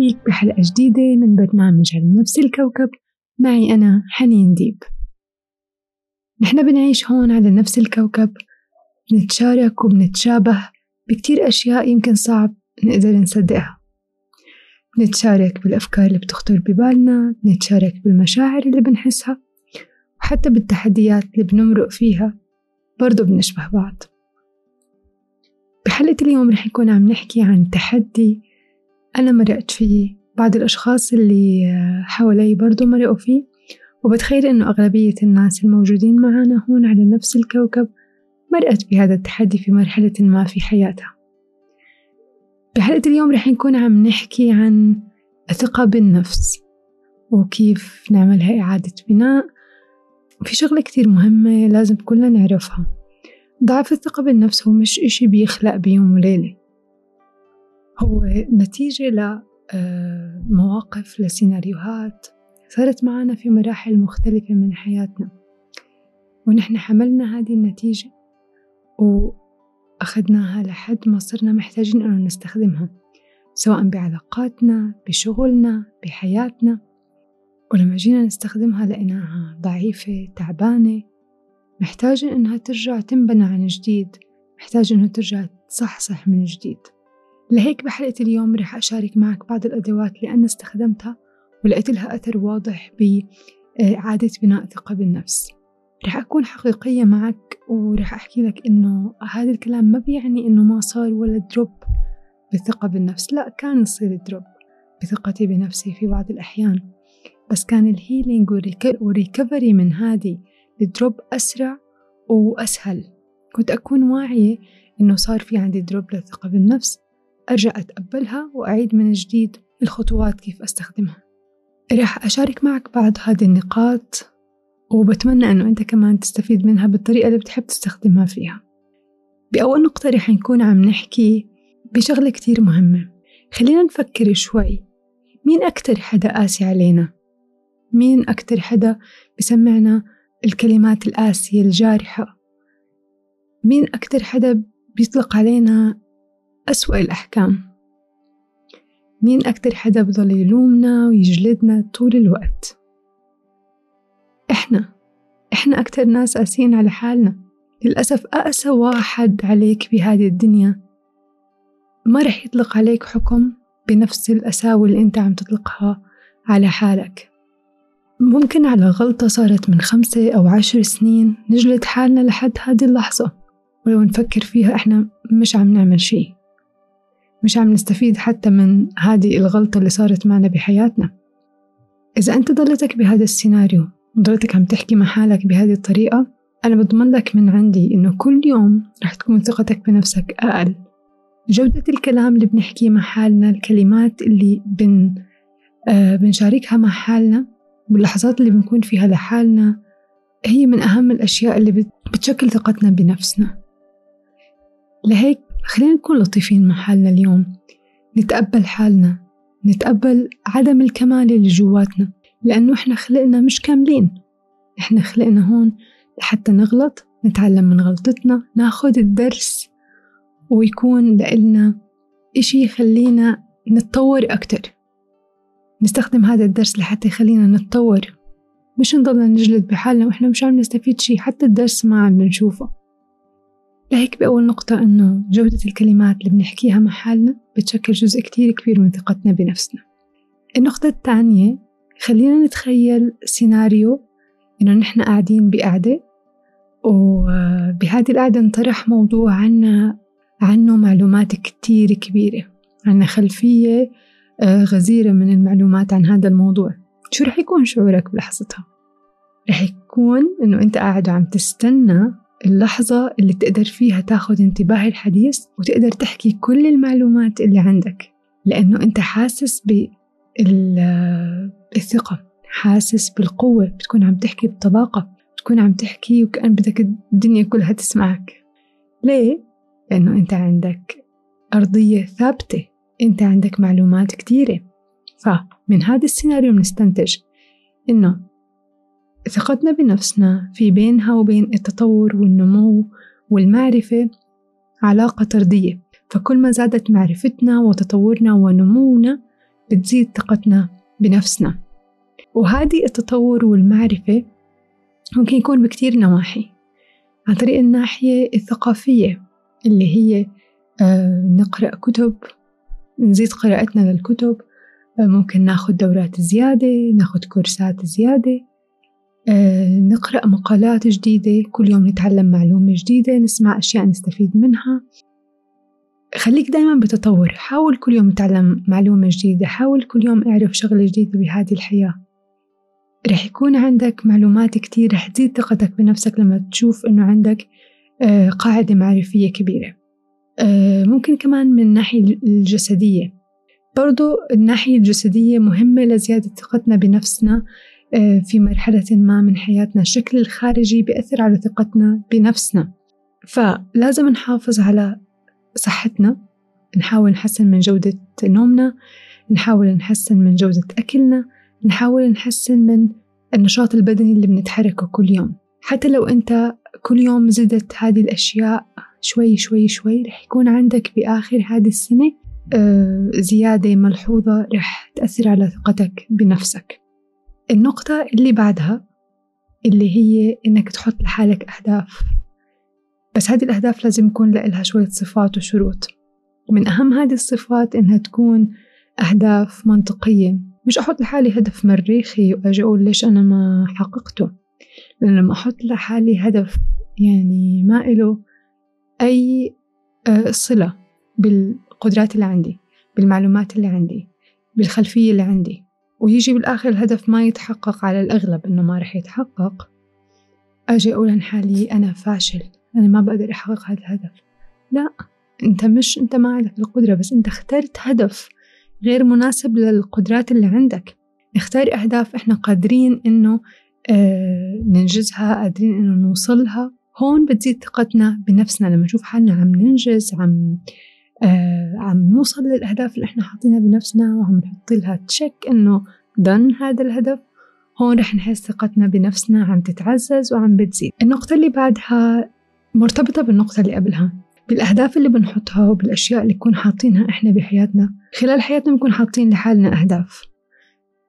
فيك بحلقة جديدة من برنامج على نفس الكوكب. معي أنا حنين ديب. نحن بنعيش هون على نفس الكوكب. بنتشارك وبنتشابه بكتير أشياء يمكن صعب نقدر نصدقها. بنتشارك بالأفكار اللي بتخطر ببالنا بنتشارك بالمشاعر اللي بنحسها وحتى بالتحديات اللي بنمرق فيها. برضو بنشبه بعض. بحلقة اليوم رح يكون عم نحكي عن تحدي أنا مرقت فيه بعض الأشخاص اللي حوالي برضو مرقوا فيه وبتخيل إنه أغلبية الناس الموجودين معنا هون على نفس الكوكب مرقت بهذا التحدي في مرحلة ما في حياتها. بحلقة اليوم رح نكون عم نحكي عن الثقة بالنفس وكيف نعملها إعادة بناء في شغلة كتير مهمة لازم كلنا نعرفها. ضعف الثقة بالنفس هو مش إشي بيخلق بيوم وليلة. هو نتيجة لمواقف لسيناريوهات صارت معنا في مراحل مختلفة من حياتنا. ونحن حملنا هذه النتيجة وأخذناها لحد ما صرنا محتاجين أنه نستخدمها سواء بعلاقاتنا بشغلنا بحياتنا. ولما جينا نستخدمها لقيناها ضعيفة تعبانة. محتاجة إنها ترجع تنبنى عن جديد. محتاجة إنه ترجع تصحصح من جديد. لهيك بحلقة اليوم رح أشارك معك بعض الأدوات اللي أنا استخدمتها ولقيت لها أثر واضح بإعادة بناء ثقة بالنفس. رح أكون حقيقية معك ورح أحكي لك إنه هذا الكلام ما بيعني إنه ما صار ولا دروب بالثقة بالنفس. لا كان يصير دروب بثقتي بنفسي في بعض الأحيان. بس كان ال healing وال recovery من هذه ال drop أسرع وأسهل. كنت أكون واعية إنه صار في عندي drop للثقة بالنفس. أرجع أتقبلها وأعيد من جديد الخطوات كيف أستخدمها راح أشارك معك بعض هذه النقاط وبتمنى أنه أنت كمان تستفيد منها بالطريقة اللي بتحب تستخدمها فيها بأول نقطة رح نكون عم نحكي بشغلة كتير مهمة خلينا نفكر شوي مين أكتر حدا قاسي علينا؟ مين أكتر حدا بسمعنا الكلمات القاسية الجارحة؟ مين أكتر حدا بيطلق علينا أسوأ الأحكام؟ مين أكتر حدا بضل يلومنا ويجلدنا طول الوقت؟ إحنا. إحنا أكتر ناس قاسيين على حالنا. للأسف أقسى واحد عليك بهذه الدنيا. ما رح يطلق عليك حكم بنفس القساوة اللي أنت عم تطلقها على حالك. ممكن على غلطة صارت من خمسة أو عشر سنين نجلد حالنا لحد هذه اللحظة. ولو نفكر فيها إحنا مش عم نعمل شي. مش عم نستفيد حتى من هذه الغلطة اللي صارت معنا بحياتنا. إذا أنت ضلتك بهذا السيناريو وضلتك عم تحكي مع حالك بهذه الطريقة أنا بضمن لك من عندي إنه كل يوم رح تكون ثقتك بنفسك أقل. جودة الكلام اللي بنحكيه مع حالنا الكلمات اللي بن آه بنشاركها مع حالنا واللحظات اللي بنكون فيها لحالنا هي من أهم الأشياء اللي بتشكل ثقتنا بنفسنا. لهيك خلينا نكون لطيفين مع حالنا اليوم. نتقبل حالنا. نتقبل عدم الكمال اللي جواتنا. لأنه إحنا خلقنا مش كاملين. إحنا خلقنا هون لحتى نغلط نتعلم من غلطتنا ناخد الدرس ويكون لإلنا إشي يخلينا نتطور أكتر. نستخدم هذا الدرس لحتى يخلينا نتطور. مش نضلنا نجلد بحالنا وإحنا مش عم نستفيد شي حتى الدرس ما عم بنشوفه. لهيك بأول نقطة إنه جودة الكلمات اللي بنحكيها مع حالنا بتشكل جزء كتير كبير من ثقتنا بنفسنا النقطة الثانية خلينا نتخيل سيناريو إنه نحن قاعدين بقعدة وبهذه القعدة انطرح موضوع عنا عنه معلومات كتير كبيرة عنا خلفية آه، غزيرة من المعلومات عن هذا الموضوع شو رح يكون شعورك بلحظتها؟ رح يكون إنه أنت قاعد وعم تستنى اللحظة اللي تقدر فيها تاخد انتباه الحديث وتقدر تحكي كل المعلومات اللي عندك. لأنه أنت حاسس بالثقة حاسس بالقوة بتكون عم تحكي بطلاقة بتكون عم تحكي وكأن بدك الدنيا كلها تسمعك. ليه؟ لأنه أنت عندك أرضية ثابتة أنت عندك معلومات كتيرة. فمن هذا السيناريو بنستنتج إنه ثقتنا بنفسنا في بينها وبين التطور والنمو والمعرفة علاقة طردية. فكل ما زادت معرفتنا وتطورنا ونمونا بتزيد ثقتنا بنفسنا. وهذه التطور والمعرفة ممكن يكون بكتير نواحي. عن طريق الناحية الثقافية اللي هي آه، نقرأ كتب نزيد قراءتنا للكتب آه، ممكن ناخد دورات زيادة ناخد كورسات زيادة. نقرأ مقالات جديدة كل يوم نتعلم معلومة جديدة نسمع أشياء نستفيد منها. خليك دايما بتطور حاول كل يوم تتعلم معلومة جديدة حاول كل يوم اعرف شغلة جديدة بهذه الحياة. رح يكون عندك معلومات كتير رح تزيد ثقتك بنفسك لما تشوف إنه عندك آه، قاعدة معرفية كبيرة. آه، ممكن كمان من الناحية الجسدية. برضو الناحية الجسدية مهمة لزيادة ثقتنا بنفسنا آه، في مرحلة ما من حياتنا. الشكل الخارجي بيأثر على ثقتنا بنفسنا. فلازم نحافظ على صحتنا. نحاول نحسن من جودة نومنا. نحاول نحسن من جودة أكلنا. نحاول نحسن من النشاط البدني اللي بنتحركه كل يوم. حتى لو أنت كل يوم زدت هذه الأشياء شوي شوي شوي رح يكون عندك بآخر هذه السنة آه، زيادة ملحوظة رح تأثر على ثقتك بنفسك. النقطة اللي بعدها اللي هي إنك تحط لحالك أهداف. بس هذه الأهداف لازم يكون لها شوية صفات وشروط. ومن أهم هذه الصفات إنها تكون أهداف منطقية. مش أحط لحالي هدف مريخي وأجي أقول ليش أنا ما حققته. لأن لما أحط لحالي هدف يعني ما إله أي آه، صلة بالقدرات اللي عندي بالمعلومات اللي عندي بالخلفية اللي عندي. ويجي بالآخر الهدف ما يتحقق على الأغلب إنه ما رح يتحقق. أجي أقول عن حالي أنا فاشل أنا ما بقدر أحقق هذا الهدف. لا أنت مش أنت ما عندك القدرة بس أنت اخترت هدف غير مناسب للقدرات اللي عندك. نختار أهداف إحنا قادرين إنه آه ننجزها قادرين إنه نوصلها. هون بتزيد ثقتنا بنفسنا لما نشوف حالنا عم ننجز عم آه عم نوصل للأهداف اللي إحنا حاطينها بنفسنا وعم نحط لها تشيك إنه دن هذا الهدف. هون رح نحس ثقتنا بنفسنا عم تتعزز وعم بتزيد. النقطة اللي بعدها مرتبطة بالنقطة اللي قبلها بالأهداف اللي بنحطها وبالأشياء اللي نكون حاطينها إحنا بحياتنا. خلال حياتنا بنكون حاطين لحالنا أهداف.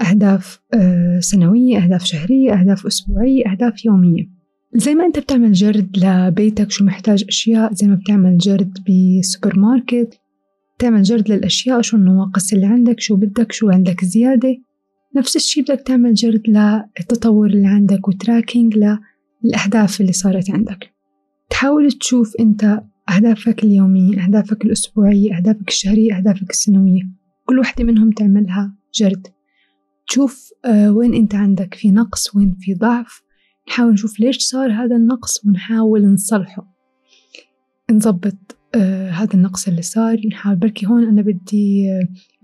أهداف آه، سنوية أهداف شهرية أهداف أسبوعية أهداف يومية. زي ما أنت بتعمل جرد لبيتك شو محتاج أشياء زي ما بتعمل جرد بسوبر ماركت تعمل جرد للأشياء شو النواقص اللي عندك شو بدك شو عندك زيادة. نفس الشي بدك تعمل جرد للتطور اللي عندك وتراكينج للأهداف اللي صارت عندك. تحاول تشوف أنت أهدافك اليومية أهدافك الأسبوعية أهدافك الشهرية أهدافك السنوية. كل واحدة منهم تعملها جرد. تشوف آه، وين أنت عندك في نقص وين في ضعف. نحاول نشوف ليش صار هذا النقص ونحاول نصلحه. نظبط آه هذا النقص اللي صار. نحاول بركي هون أنا بدي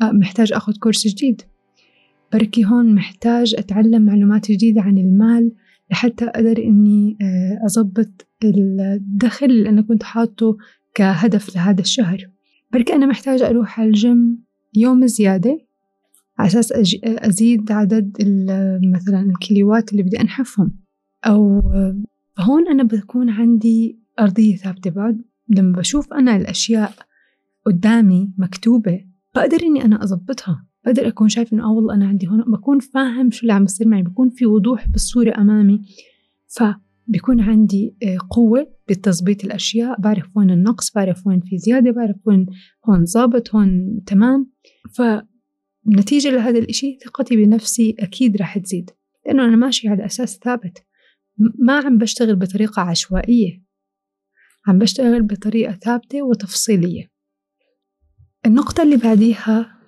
آه محتاج أخذ كورس جديد. بركي هون محتاج أتعلم معلومات جديدة عن المال لحتى أقدر إني آه أظبط الدخل اللي أنا كنت حاطه كهدف لهذا الشهر. بركي أنا محتاجة أروح على الجيم يوم زيادة على أساس أزيد عدد مثلا الكيلوات اللي بدي أنحفهم. أو هون أنا بكون عندي أرضية ثابتة بعد لما بشوف أنا الأشياء قدامي مكتوبة بقدر إني أنا أضبطها بقدر أكون شايف إنه آه والله أنا عندي هون بكون فاهم شو اللي عم بصير معي بكون في وضوح بالصورة أمامي. فبكون عندي آه، قوة بتظبيط الأشياء بعرف وين النقص بعرف وين في زيادة بعرف وين هون ظابط هون تمام. فنتيجة لهذا الإشي ثقتي بنفسي أكيد راح تزيد لأنه أنا ماشي على أساس ثابت. ما عم بشتغل بطريقة عشوائية. عم بشتغل بطريقة ثابتة وتفصيلية. النقطة اللي بعديها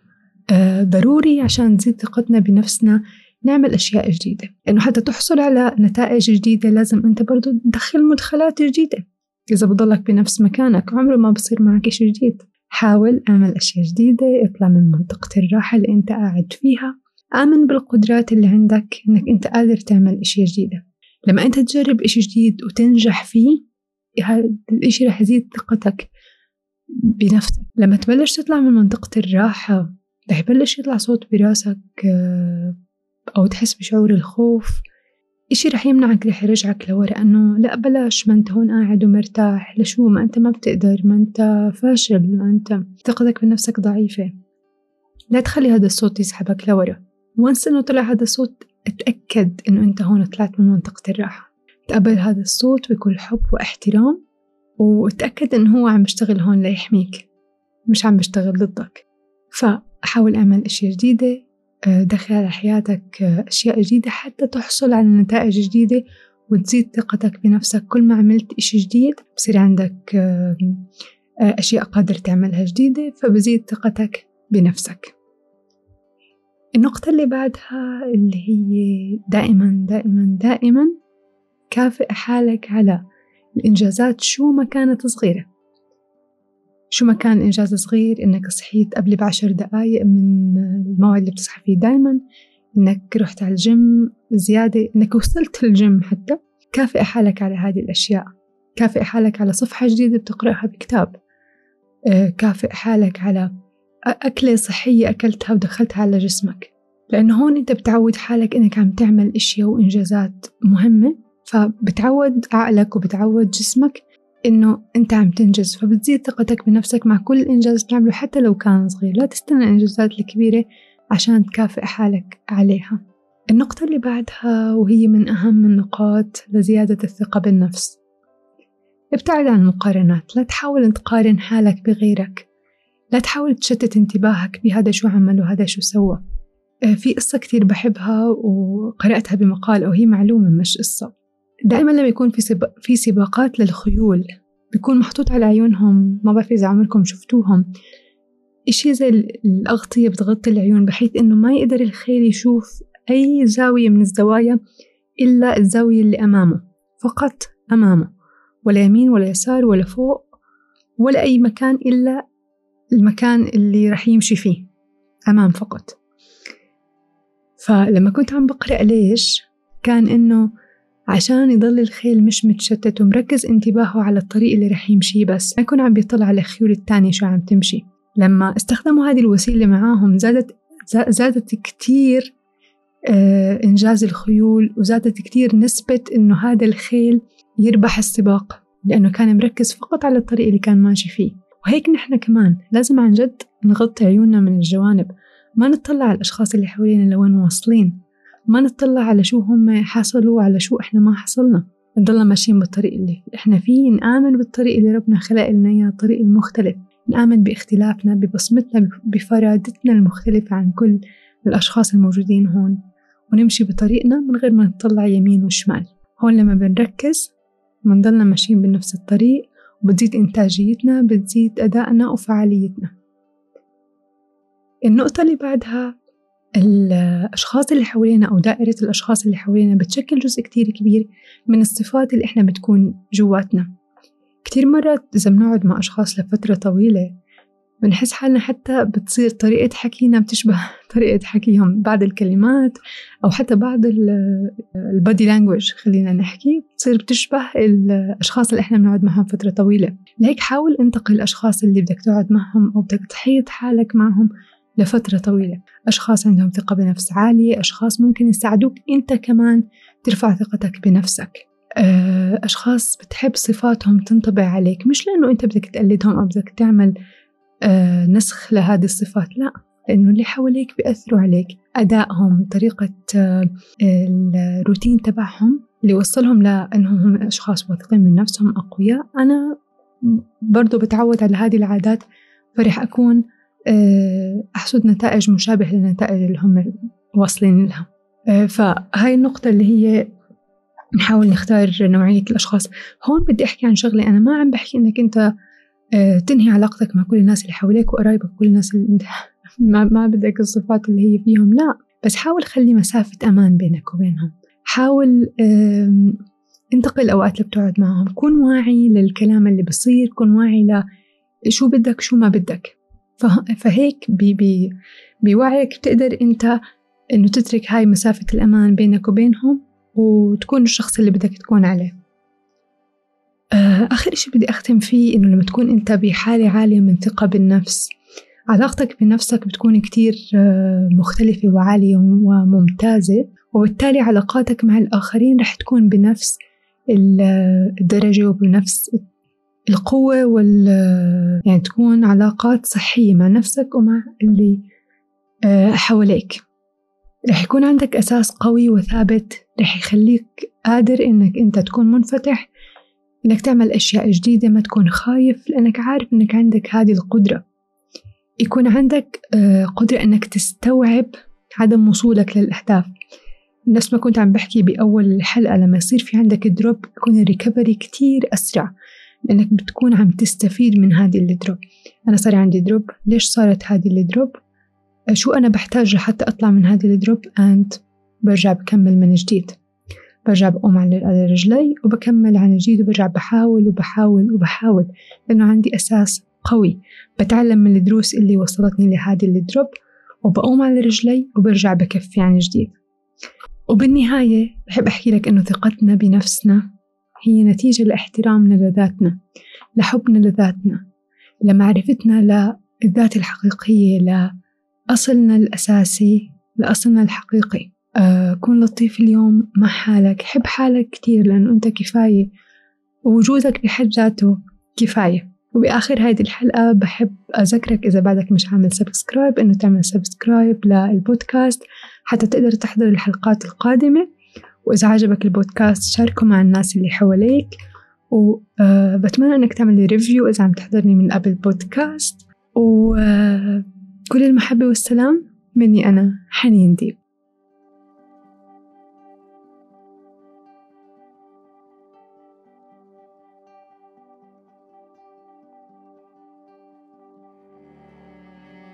آه، ضروري عشان تزيد ثقتنا بنفسنا نعمل أشياء جديدة. لأنه حتى تحصل على نتائج جديدة لازم أنت برضو تدخل مدخلات جديدة. إذا بضلك بنفس مكانك عمره ما بصير معك إشي جديد. حاول أعمل أشياء جديدة اطلع من منطقة الراحة اللي أنت قاعد فيها. آمن بالقدرات اللي عندك إنك أنت قادر تعمل أشياء جديدة. لما أنت تجرب إشي جديد وتنجح فيه هذا الإشي رح يزيد ثقتك بنفسك. لما تبلش تطلع من منطقة الراحة رح يبلش يطلع صوت براسك آه، أو تحس بشعور الخوف. إشي رح يمنعك رح يرجعك لورا أنه لا بلاش ما أنت هون قاعد ومرتاح. لشو؟ ما أنت ما بتقدر ما أنت فاشل ما أنت ثقتك بنفسك ضعيفة. لا تخلي هذا الصوت يسحبك لورا. وانس إنه طلع هذا الصوت أتأكد إنه أنت هون طلعت من منطقة الراحة. تقبل هذا الصوت بكل حب واحترام وتأكد إنه هو عم بيشتغل هون ليحميك مش عم بيشتغل ضدك. فحاول أعمل أشياء جديدة آه، دخل على حياتك آه، أشياء جديدة حتى تحصل على نتائج جديدة وتزيد ثقتك بنفسك. كل ما عملت إشي جديد بصير عندك آه، أشياء قادر تعملها جديدة فبزيد ثقتك بنفسك. النقطة اللي بعدها اللي هي دائما دائما دائما كافئ حالك على الإنجازات شو ما كانت صغيرة. شو ما كان إنجاز صغير إنك صحيت قبل بعشر دقايق من الموعد اللي بتصحى فيه دايما إنك رحت على الجيم زيادة إنك وصلت الجيم حتى. كافئ حالك على هذه الأشياء. كافئ حالك على صفحة جديدة بتقرأها بكتاب. آه، كافئ حالك على أكلة صحية أكلتها ودخلتها على جسمك. لأنه هون أنت بتعود حالك إنك عم تعمل أشياء وإنجازات مهمة فبتعود عقلك وبتعود جسمك إنه أنت عم تنجز. فبتزيد ثقتك بنفسك مع كل إنجاز تعمله حتى لو كان صغير. لا تستنى الإنجازات الكبيرة عشان تكافئ حالك عليها. النقطة اللي بعدها وهي من أهم النقاط لزيادة الثقة بالنفس. ابتعد عن المقارنات. لا تحاول تقارن حالك بغيرك. لا تحاول تشتت انتباهك بهذا شو عمل وهذا شو سوى. آه، في قصة كتير بحبها وقرأتها بمقال أو هي معلومة مش قصة. دائما لما يكون في سب... في سباقات للخيول بيكون محطوط على عيونهم ما بعرف إذا عمركم شفتوهم إشي زي الأغطية بتغطي العيون بحيث إنه ما يقدر الخيل يشوف أي زاوية من الزوايا إلا الزاوية اللي أمامه فقط أمامه ولا يمين ولا يسار ولا فوق ولا أي مكان إلا المكان اللي رح يمشي فيه أمام فقط. فلما كنت عم بقرأ ليش كان إنه عشان يضل الخيل مش متشتت ومركز انتباهه على الطريق اللي رح يمشيه بس ما يكون عم بيطلع على الخيول التانية شو عم تمشي. لما استخدموا هذه الوسيلة معاهم زادت زادت كتير آه إنجاز الخيول وزادت كتير نسبة إنه هذا الخيل يربح السباق لأنه كان مركز فقط على الطريق اللي كان ماشي فيه. وهيك نحن كمان لازم عن جد نغطي عيوننا من الجوانب. ما نطلع على الأشخاص اللي حوالينا لوين واصلين. ما نطلع على شو هم حصلوا على شو إحنا ما حصلنا. نضلنا ماشيين بالطريق اللي إحنا فيه نآمن بالطريق اللي ربنا خلق لنا إياه الطريق المختلف. نآمن باختلافنا ببصمتنا بفرادتنا المختلفة عن كل الأشخاص الموجودين هون. ونمشي بطريقنا من غير ما نطلع يمين وشمال. هون لما بنركز بنضلنا ماشيين بنفس الطريق. وبتزيد إنتاجيتنا بتزيد أدائنا وفعاليتنا. النقطة اللي بعدها الأشخاص اللي حوالينا أو دائرة الأشخاص اللي حوالينا بتشكل جزء كتير كبير من الصفات اللي إحنا بتكون جواتنا. كتير مرات إذا بنقعد مع أشخاص لفترة طويلة بنحس حالنا حتى بتصير طريقة حكينا بتشبه طريقة حكيهم بعض الكلمات أو حتى بعض البادي لانجوج خلينا نحكي بتصير بتشبه الأشخاص اللي إحنا بنقعد معهم فترة طويلة. لهيك حاول انتقي الأشخاص اللي بدك تقعد معهم أو بدك تحيط حالك معهم لفترة طويلة. أشخاص عندهم ثقة بنفس عالية أشخاص ممكن يساعدوك أنت كمان ترفع ثقتك بنفسك. آه، أشخاص بتحب صفاتهم تنطبع عليك مش لأنه أنت بدك تقلدهم أو بدك تعمل نسخ لهذه الصفات. لا لأنه اللي حواليك بيأثروا عليك. أدائهم طريقة آه، الروتين تبعهم اللي وصلهم لأنهم هم أشخاص واثقين من نفسهم أقوياء. أنا برضو بتعود على هذه العادات فرح أكون آه، أحصد نتائج مشابهة للنتائج اللي هم واصلين لها. فهاي النقطة اللي هي نحاول نختار نوعية الأشخاص. هون بدي أحكي عن شغلة أنا ما عم بحكي إنك أنت آه، تنهي علاقتك مع كل الناس اللي حواليك وقرايبك كل الناس اللي انت ما, ما بدك الصفات اللي هي فيهم. لا بس حاول خلي مسافة أمان بينك وبينهم. حاول انتقل الأوقات اللي بتقعد معهم. كن واعي للكلام اللي بصير. كن واعي لشو بدك شو ما بدك. فهيك بي بي بوعيك بتقدر أنت إنه تترك هاي مسافة الأمان بينك وبينهم وتكون الشخص اللي بدك تكون عليه. آه، آخر إشي بدي أختم فيه إنه لما تكون أنت بحالة عالية من ثقة بالنفس علاقتك بنفسك بتكون كتير آه، مختلفة وعالية وممتازة وبالتالي علاقاتك مع الآخرين رح تكون بنفس الدرجة وبنفس القوة وال يعني تكون علاقات صحية مع نفسك ومع اللي آه، حواليك. رح يكون عندك أساس قوي وثابت رح يخليك قادر إنك أنت تكون منفتح إنك تعمل أشياء جديدة ما تكون خايف لأنك عارف إنك عندك هذه القدرة. يكون عندك آه، قدرة إنك تستوعب عدم وصولك للأهداف. نفس ما كنت عم بحكي بأول الحلقة لما يصير في عندك drop يكون ال recovery كتير أسرع لأنك بتكون عم تستفيد من هذه ال drop أنا صار عندي drop ليش صارت هذه ال drop شو أنا بحتاج لحتى أطلع من هذه ال drop and برجع بكمل من جديد. برجع بقوم على رجلي وبكمل عن جديد وبرجع بحاول وبحاول وبحاول لأنه عندي أساس قوي. بتعلم من الدروس اللي وصلتني لهذه ال drop وبقوم على رجلي وبرجع بكفي عن جديد. وبالنهاية بحب أحكي لك إنه ثقتنا بنفسنا هي نتيجة لاحترامنا لذاتنا لحبنا لذاتنا لمعرفتنا للذات الحقيقية لأصلنا الأساسي لأصلنا الحقيقي. أه كون لطيف اليوم مع حالك. حب حالك كتير لأنه أنت كفاية ووجودك بحد ذاته كفاية. وبآخر هذه الحلقة بحب أذكرك إذا بعدك مش عامل subscribe إنه تعمل subscribe للبودكاست حتى تقدر تحضر الحلقات القادمة. وإذا عجبك البودكاست شاركه مع الناس اللي حواليك. وبتمنى إنك تعمل لي review إذا عم تحضرني من Apple Podcast وكل المحبة والسلام. مني أنا حنين ديب.